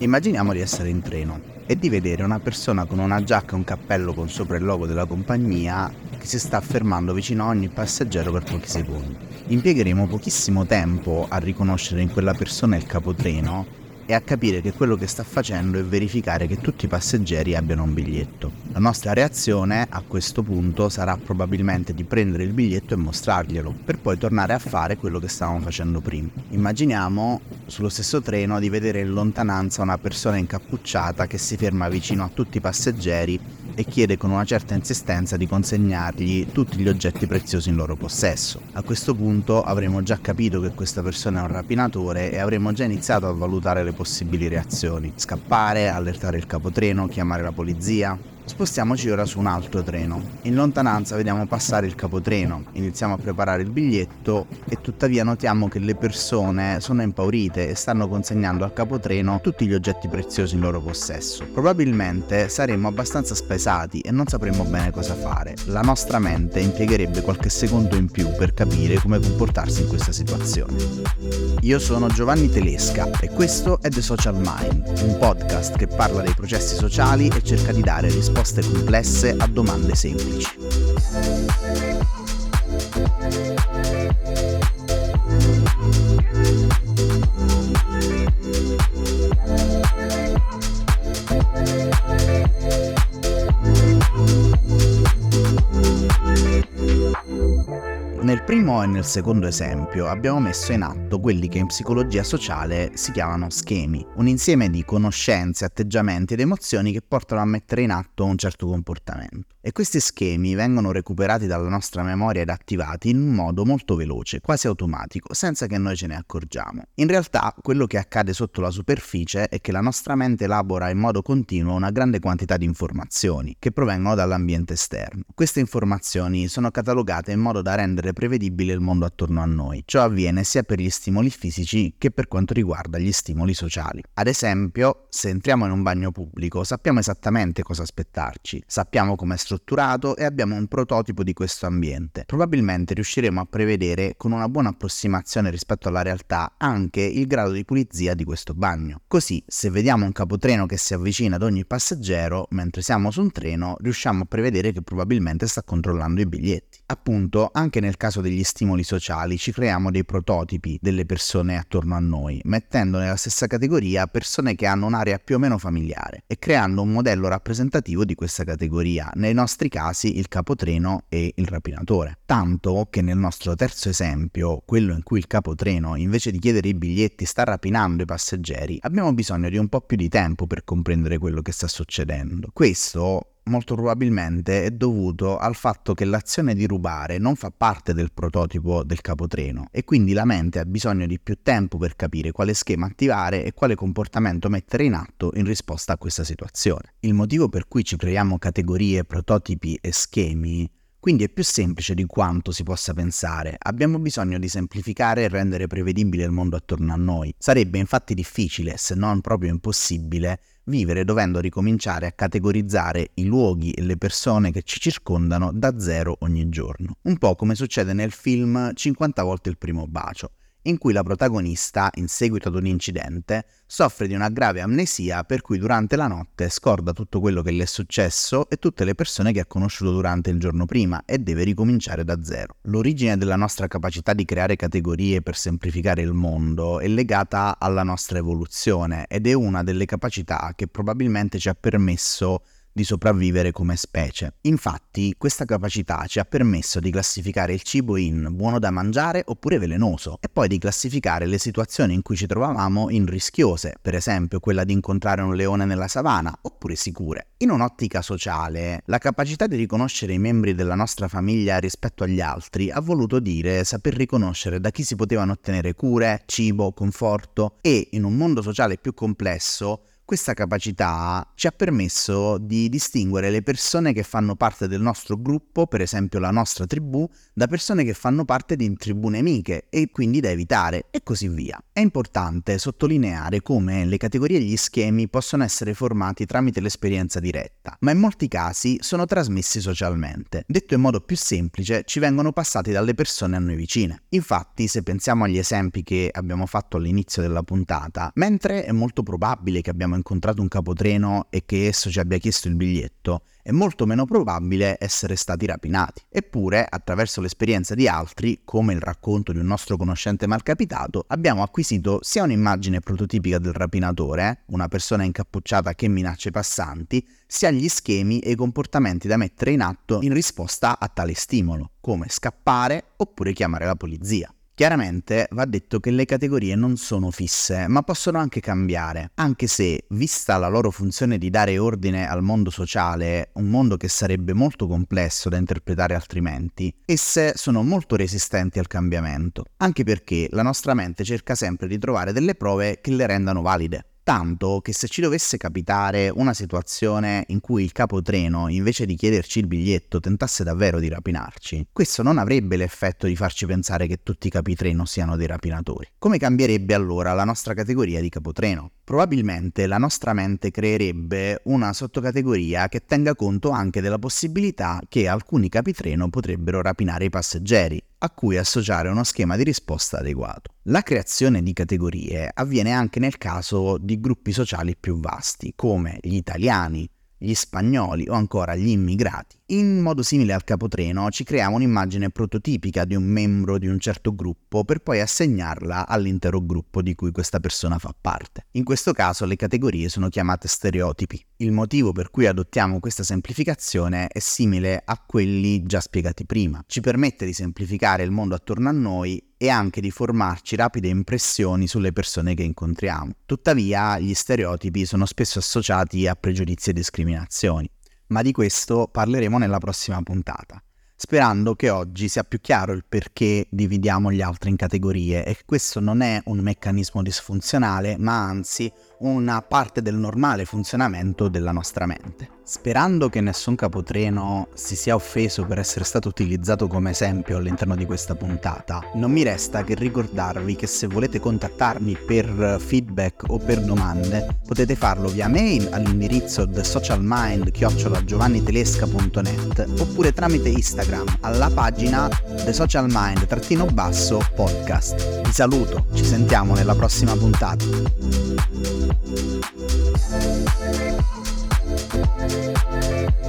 Immaginiamo di essere in treno e di vedere una persona con una giacca e un cappello con sopra il logo della compagnia che si sta fermando vicino a ogni passeggero per pochi secondi. Impiegheremo pochissimo tempo a riconoscere in quella persona il capotreno e a capire che quello che sta facendo è verificare che tutti i passeggeri abbiano un biglietto. La nostra reazione a questo punto sarà probabilmente di prendere il biglietto e mostrarglielo, per poi tornare a fare quello che stavamo facendo prima. Immaginiamo sullo stesso treno di vedere in lontananza una persona incappucciata che si ferma vicino a tutti i passeggeri e chiede con una certa insistenza di consegnargli tutti gli oggetti preziosi in loro possesso. A questo punto avremo già capito che questa persona è un rapinatore e avremo già iniziato a valutare le possibili reazioni. Scappare, allertare il capotreno, chiamare la polizia. Spostiamoci ora su un altro treno. In lontananza vediamo passare il capotreno, iniziamo a preparare il biglietto e tuttavia notiamo che le persone sono impaurite e stanno consegnando al capotreno tutti gli oggetti preziosi in loro possesso. Probabilmente saremmo abbastanza spesati e non sapremmo bene cosa fare. La nostra mente impiegherebbe qualche secondo in più per capire come comportarsi in questa situazione. Io sono Giovanni Telesca e questo è The Social Mind, un podcast che parla dei processi sociali e cerca di dare risposte risposte complesse a domande semplici. Primo e nel secondo esempio abbiamo messo in atto quelli che in psicologia sociale si chiamano schemi, un insieme di conoscenze, atteggiamenti ed emozioni che portano a mettere in atto un certo comportamento. E questi schemi vengono recuperati dalla nostra memoria ed attivati in un modo molto veloce, quasi automatico, senza che noi ce ne accorgiamo. In realtà quello che accade sotto la superficie è che la nostra mente elabora in modo continuo una grande quantità di informazioni che provengono dall'ambiente esterno. Queste informazioni sono catalogate in modo da rendere prevedibile il mondo attorno a noi. Ciò avviene sia per gli stimoli fisici che per quanto riguarda gli stimoli sociali. Ad esempio, se entriamo in un bagno pubblico, sappiamo esattamente cosa aspettarci, sappiamo come è strutturato e abbiamo un prototipo di questo ambiente. Probabilmente riusciremo a prevedere con una buona approssimazione rispetto alla realtà anche il grado di pulizia di questo bagno. Così, se vediamo un capotreno che si avvicina ad ogni passeggero mentre siamo su un treno, riusciamo a prevedere che probabilmente sta controllando i biglietti. Appunto, anche nel caso degli stimoli sociali ci creiamo dei prototipi delle persone attorno a noi, mettendo nella stessa categoria persone che hanno un'area più o meno familiare e creando un modello rappresentativo di questa categoria, nei nostri casi il capotreno e il rapinatore. Tanto che nel nostro terzo esempio, quello in cui il capotreno invece di chiedere i biglietti sta rapinando i passeggeri, abbiamo bisogno di un po' più di tempo per comprendere quello che sta succedendo. Questo molto probabilmente è dovuto al fatto che l'azione di rubare non fa parte del prototipo del capotreno e quindi la mente ha bisogno di più tempo per capire quale schema attivare e quale comportamento mettere in atto in risposta a questa situazione. Il motivo per cui ci creiamo categorie, prototipi e schemi quindi è più semplice di quanto si possa pensare. Abbiamo bisogno di semplificare e rendere prevedibile il mondo attorno a noi. Sarebbe infatti difficile, se non proprio impossibile, vivere dovendo ricominciare a categorizzare i luoghi e le persone che ci circondano da zero ogni giorno. Un po' come succede nel film 50 volte il primo bacio in cui la protagonista, in seguito ad un incidente, soffre di una grave amnesia per cui durante la notte scorda tutto quello che le è successo e tutte le persone che ha conosciuto durante il giorno prima e deve ricominciare da zero. L'origine della nostra capacità di creare categorie per semplificare il mondo è legata alla nostra evoluzione ed è una delle capacità che probabilmente ci ha permesso di sopravvivere come specie. Infatti, questa capacità ci ha permesso di classificare il cibo in buono da mangiare oppure velenoso e poi di classificare le situazioni in cui ci trovavamo in rischiose, per esempio quella di incontrare un leone nella savana, oppure sicure. In un'ottica sociale, la capacità di riconoscere i membri della nostra famiglia rispetto agli altri ha voluto dire saper riconoscere da chi si potevano ottenere cure, cibo, conforto e, in un mondo sociale più complesso, Questa capacità ci ha permesso di distinguere le persone che fanno parte del nostro gruppo, per esempio la nostra tribù, da persone che fanno parte di tribù nemiche e quindi da evitare e così via. È importante sottolineare come le categorie e gli schemi possono essere formati tramite l'esperienza diretta, ma in molti casi sono trasmessi socialmente. Detto in modo più semplice, ci vengono passati dalle persone a noi vicine. Infatti, se pensiamo agli esempi che abbiamo fatto all'inizio della puntata, mentre è molto probabile che abbiamo incontrato un capotreno e che esso ci abbia chiesto il biglietto, è molto meno probabile essere stati rapinati. Eppure, attraverso l'esperienza di altri, come il racconto di un nostro conoscente malcapitato, abbiamo acquisito sia un'immagine prototipica del rapinatore, una persona incappucciata che minaccia i passanti, sia gli schemi e i comportamenti da mettere in atto in risposta a tale stimolo, come scappare oppure chiamare la polizia. Chiaramente va detto che le categorie non sono fisse, ma possono anche cambiare, anche se, vista la loro funzione di dare ordine al mondo sociale, un mondo che sarebbe molto complesso da interpretare altrimenti, esse sono molto resistenti al cambiamento, anche perché la nostra mente cerca sempre di trovare delle prove che le rendano valide tanto che se ci dovesse capitare una situazione in cui il capotreno, invece di chiederci il biglietto, tentasse davvero di rapinarci, questo non avrebbe l'effetto di farci pensare che tutti i capitreno siano dei rapinatori. Come cambierebbe allora la nostra categoria di capotreno? Probabilmente la nostra mente creerebbe una sottocategoria che tenga conto anche della possibilità che alcuni capitreno potrebbero rapinare i passeggeri, a cui associare uno schema di risposta adeguato. La creazione di categorie avviene anche nel caso di gruppi sociali più vasti, come gli italiani, gli spagnoli o ancora gli immigrati. In modo simile al capotreno ci creiamo un'immagine prototipica di un membro di un certo gruppo per poi assegnarla all'intero gruppo di cui questa persona fa parte. In questo caso le categorie sono chiamate stereotipi. Il motivo per cui adottiamo questa semplificazione è simile a quelli già spiegati prima. Ci permette di semplificare il mondo attorno a noi e anche di formarci rapide impressioni sulle persone che incontriamo. Tuttavia, gli stereotipi sono spesso associati a pregiudizi e discriminazioni ma di questo parleremo nella prossima puntata, sperando che oggi sia più chiaro il perché dividiamo gli altri in categorie e che questo non è un meccanismo disfunzionale, ma anzi una parte del normale funzionamento della nostra mente. Sperando che nessun capotreno si sia offeso per essere stato utilizzato come esempio all'interno di questa puntata, non mi resta che ricordarvi che se volete contattarmi per feedback o per domande, potete farlo via mail all'indirizzo thesocialmind-giovannitelesca.net oppure tramite Instagram alla pagina thesocialmind-podcast. Vi saluto, ci sentiamo nella prossima puntata. Thank